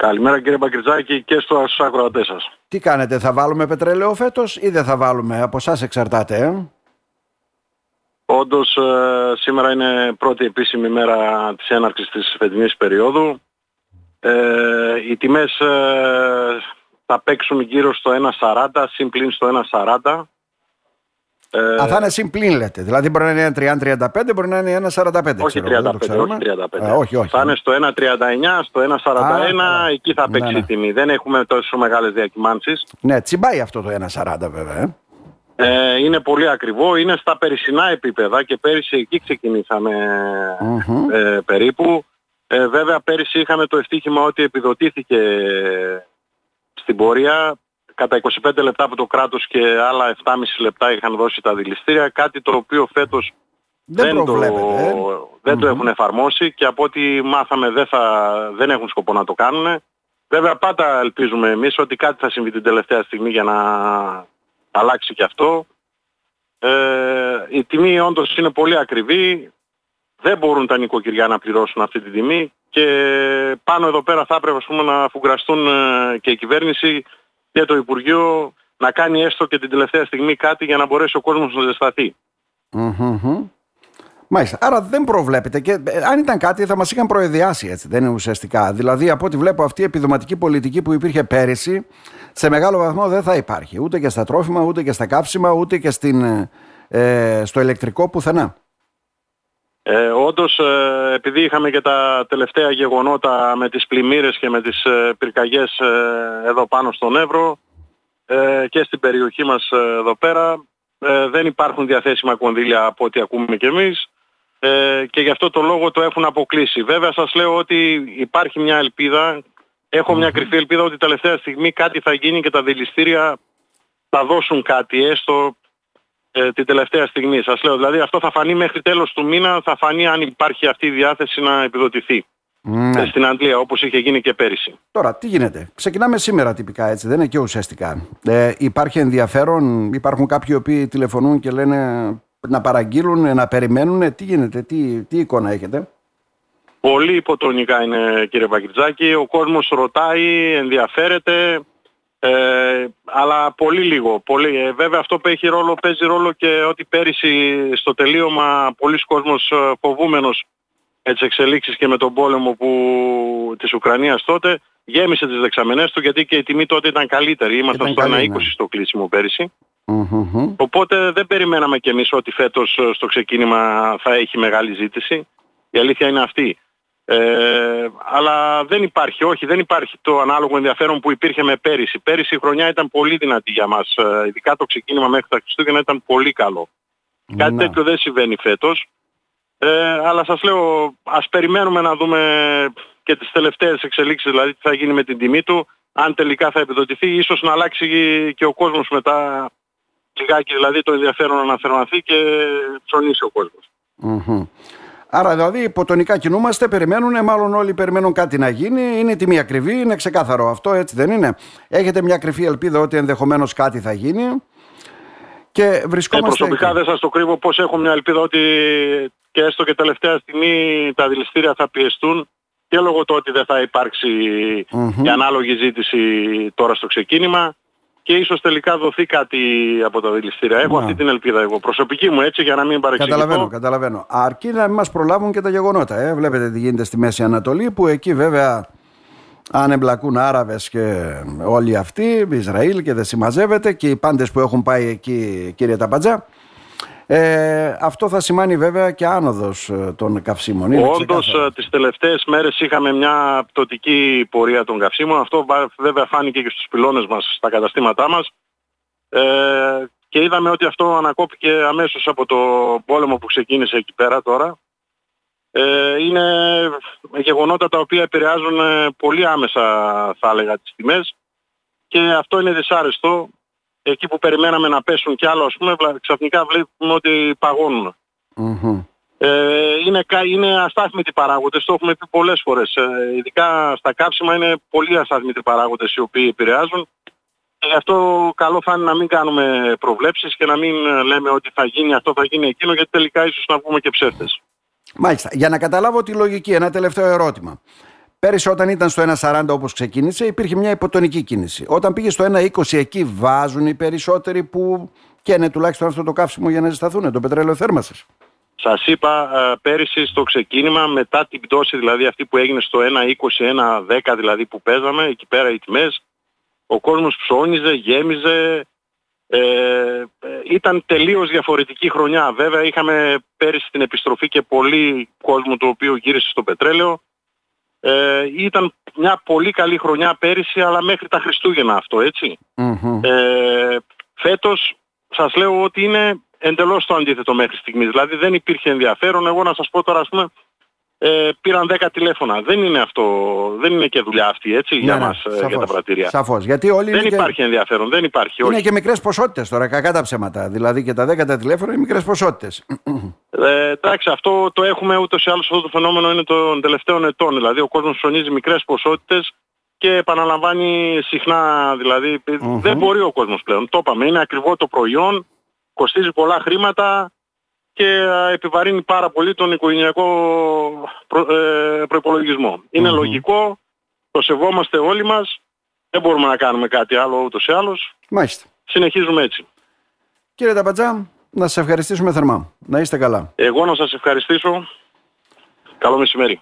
Καλημέρα κύριε Μπακριτζάκη και στους ακροατές σας. Τι κάνετε, θα βάλουμε πετρέλαιο φέτος ή δεν θα βάλουμε, από εσάς εξαρτάται, ε; Όντως ε, σήμερα είναι πρώτη επίσημη μέρα της έναρξης της φετινής περίοδου. Ε, οι τιμές ε, θα παίξουν γύρω στο 1,40, συμπλήν στο 1,40. Ε, Α, θα είναι συμπλήν λέτε. Δηλαδή μπορεί να είναι 30-35, μπορεί να είναι 1,45. Όχι 35, όχι 35. Α, όχι, όχι. Θα είναι στο 1,39, στο 1,41, εκεί θα παίξει ναι, ναι. η τιμή. Δεν έχουμε τόσο μεγάλες διακυμάνσεις. Ναι, τσιμπάει αυτό το 1,40 βέβαια. Ε. Ε, είναι πολύ ακριβό, είναι στα περισσινά επίπεδα και πέρυσι εκεί ε, περίπου. Ε, βέβαια πέρυσι είχαμε το ευτύχημα ότι επιδοτήθηκε στην πορεία κατά 25 λεπτά από το κράτος και άλλα 7,5 λεπτά είχαν δώσει τα δηληστήρια, κάτι το οποίο φέτος δεν, δεν, το, ε. δεν το έχουν εφαρμόσει και από ό,τι μάθαμε δεν, θα, δεν έχουν σκοπό να το κάνουν. Βέβαια πάντα ελπίζουμε εμείς ότι κάτι θα συμβεί την τελευταία στιγμή για να αλλάξει και αυτό. Ε, η τιμή όντως είναι πολύ ακριβή. Δεν μπορούν τα νοικοκυριά να πληρώσουν αυτή τη τιμή και πάνω εδώ πέρα θα έπρεπε πούμε, να φουγκραστούν ε, και η κυβέρνηση και το Υπουργείο να κάνει έστω και την τελευταία στιγμή κάτι για να μπορέσει ο κόσμος να ζεσταθεί. Μάλιστα. Άρα δεν προβλέπετε και ε, αν ήταν κάτι θα μας είχαν προεδιάσει έτσι, δεν είναι ουσιαστικά. Δηλαδή από ό,τι βλέπω αυτή η επιδοματική πολιτική που υπήρχε πέρυσι σε μεγάλο βαθμό δεν θα υπάρχει. Ούτε και στα τρόφιμα, ούτε και στα καύσιμα, ούτε και στην, ε, ε στο ηλεκτρικό πουθενά. Ε, όντως ε, επειδή είχαμε και τα τελευταία γεγονότα με τις πλημμύρες και με τις ε, πυρκαγιές ε, εδώ πάνω στον Εύρο και στην περιοχή μας εδώ πέρα δεν υπάρχουν διαθέσιμα κονδύλια από ό,τι ακούμε κι εμείς και γι' αυτό το λόγο το έχουν αποκλείσει. Βέβαια σας λέω ότι υπάρχει μια ελπίδα, έχω μια κρυφή ελπίδα ότι τελευταία στιγμή κάτι θα γίνει και τα δηληστήρια θα δώσουν κάτι έστω ε, την τελευταία στιγμή. Σας λέω, δηλαδή αυτό θα φανεί μέχρι τέλος του μήνα, θα φανεί αν υπάρχει αυτή η διάθεση να επιδοτηθεί. Ναι. Στην Αγγλία όπως είχε γίνει και πέρυσι. Τώρα τι γίνεται; Ξεκινάμε σήμερα τυπικά έτσι, δεν είναι και ουσιαστικά. Ε, υπάρχει ενδιαφέρον, υπάρχουν κάποιοι οποίοι τηλεφωνούν και λένε να παραγγείλουν, να περιμένουν. Τι γίνεται, τι, τι εικόνα έχετε; Πολύ υποτονικά είναι κύριε Παγκριτζάκη. Ο κόσμος ρωτάει, ενδιαφέρεται. Ε, αλλά πολύ λίγο. Πολύ. Ε, βέβαια αυτό παίζει ρόλο, παίζει ρόλο και ότι πέρυσι στο τελείωμα πολλοί κόσμος ε, φοβούμενος έτσι εξελίξεις και με τον πόλεμο που, της Ουκρανίας τότε γέμισε τις δεξαμενές του γιατί και η τιμή τότε ήταν καλύτερη. Ήμασταν στο 1,20 ναι. στο κλείσιμο Οπότε δεν περιμέναμε κι εμείς ότι φέτος ε, στο ξεκίνημα θα έχει μεγάλη ζήτηση. Η αλήθεια είναι αυτή. Ε, αλλά δεν υπάρχει, όχι, δεν υπάρχει το ανάλογο ενδιαφέρον που υπήρχε με πέρυσι. Πέρυσι η χρονιά ήταν πολύ δυνατή για μας. Ε, ειδικά το ξεκίνημα μέχρι τα Χριστούγεννα ήταν πολύ καλό. Κάτι τέτοιο δεν συμβαίνει φέτος. Ε, αλλά σας λέω, ας περιμένουμε να δούμε και τις τελευταίες εξελίξεις, δηλαδή τι θα γίνει με την τιμή του. Αν τελικά θα επιδοτηθεί, ίσως να αλλάξει και ο κόσμος μετά λιγάκι, δηλαδή το ενδιαφέρον να αναθερμαθεί και ψωνίσει ο κόσμος. Άρα δηλαδή υποτονικά κινούμαστε, περιμένουν, μάλλον όλοι περιμένουν κάτι να γίνει. Είναι τιμή ακριβή, είναι ξεκάθαρο αυτό, έτσι δεν είναι. Έχετε μια κρυφή ελπίδα ότι ενδεχομένως κάτι θα γίνει. Και βρισκόμαστε. Ε, προσωπικά δεν σας το κρύβω πώς έχω μια ελπίδα ότι και έστω και τελευταία στιγμή τα δηληστήρια θα πιεστούν και λόγω του ότι δεν θα υπάρξει η ανάλογη ζήτηση τώρα στο ξεκίνημα και ίσως τελικά δοθεί κάτι από τα δηληστήρια. Έχω αυτή την ελπίδα εγώ. Προσωπική μου έτσι για να μην παρεξηγηθώ. Καταλαβαίνω, καταλαβαίνω. Αρκεί να μην μας προλάβουν και τα γεγονότα. Ε. Βλέπετε τι γίνεται στη Μέση Ανατολή που εκεί βέβαια αν εμπλακούν Άραβες και όλοι αυτοί, Ισραήλ και δεν συμμαζεύεται και οι πάντες που έχουν πάει εκεί κύριε Ταπατζά ε, αυτό θα σημαίνει βέβαια και άνοδος ε, των καυσίμων. Όντως ε, τις τελευταίες μέρες είχαμε μια πτωτική πορεία των καυσίμων. Αυτό βέβαια φάνηκε και στους πυλώνες μας, στα καταστήματά μας. Ε, και είδαμε ότι αυτό ανακόπηκε αμέσως από το πόλεμο που ξεκίνησε εκεί πέρα τώρα. Ε, είναι γεγονότα τα οποία επηρεάζουν πολύ άμεσα θα έλεγα τις τιμές και αυτό είναι δυσάρεστο εκεί που περιμέναμε να πέσουν κι άλλο, ας πούμε, ξαφνικά βλέπουμε ότι Ε, είναι, είναι αστάθμητοι παράγοντες, το έχουμε πει πολλές φορές. Ε, ειδικά στα κάψιμα είναι πολύ αστάθμητοι παράγοντες οι οποίοι επηρεάζουν. Και γι' αυτό καλό θα είναι να μην κάνουμε προβλέψεις και να μην λέμε ότι θα γίνει αυτό, θα γίνει εκείνο, γιατί τελικά ίσως να βγούμε και ψεύτες. Μάλιστα. Για να καταλάβω τη λογική, ένα τελευταίο ερώτημα. Πέρυσι όταν ήταν στο 1,40 όπως ξεκίνησε υπήρχε μια υποτονική κίνηση. Όταν πήγε στο 1,20 εκεί βάζουν οι περισσότεροι που καίνε τουλάχιστον αυτό το καύσιμο για να ζεσταθούν, το πετρέλαιο θέρμασης. Σας είπα ε, πέρυσι στο ξεκίνημα μετά την πτώση δηλαδή αυτή που έγινε στο 1,20, 1,10 δηλαδή που παίζαμε εκεί πέρα οι τιμές ο κόσμος ψώνιζε, γέμιζε ε, ε, ήταν τελείως διαφορετική χρονιά. Βέβαια είχαμε πέρυσι την επιστροφή και πολύ κόσμο το οποίο γύρισε στο πετρέλαιο. Ε, ήταν μια πολύ καλή χρονιά πέρυσι αλλά μέχρι τα Χριστούγεννα αυτό Ε, φέτος σας λέω ότι είναι εντελώς το αντίθετο μέχρι στιγμής. Δηλαδή δεν υπήρχε ενδιαφέρον. Εγώ να σας πω τώρα ας πούμε ε, πήραν 10 τηλέφωνα. Δεν είναι αυτό, δεν είναι και δουλειά αυτή έτσι για ναι, μας, ναι, για τα πρατήρια. Σαφώς, γιατί όλοι δεν υπάρχει και... ενδιαφέρον, δεν υπάρχει. Είναι και μικρές ποσότητες τώρα, κακά τα ψέματα. Δηλαδή και τα 10 τηλέφωνα είναι μικρές ποσότητες. Ε, εντάξει, αυτό το έχουμε ούτως ή άλλως αυτό το φαινόμενο είναι των τελευταίων ετών. Δηλαδή ο κόσμος ψωνίζει μικρές ποσότητες και επαναλαμβάνει συχνά, δηλαδή δεν μπορεί ο κόσμος πλέον. Το είπαμε, είναι ακριβό το προϊόν, κοστίζει πολλά χρήματα, και επιβαρύνει πάρα πολύ τον οικογενειακό προ, ε, προϋπολογισμό. Είναι λογικό, το σεβόμαστε όλοι μας, δεν μπορούμε να κάνουμε κάτι άλλο ούτως ή άλλως. Μάλιστα. Συνεχίζουμε έτσι. Κύριε Ταπατζά, να σας ευχαριστήσουμε θερμά. Να είστε καλά. Εγώ να σας ευχαριστήσω. Καλό μεσημέρι.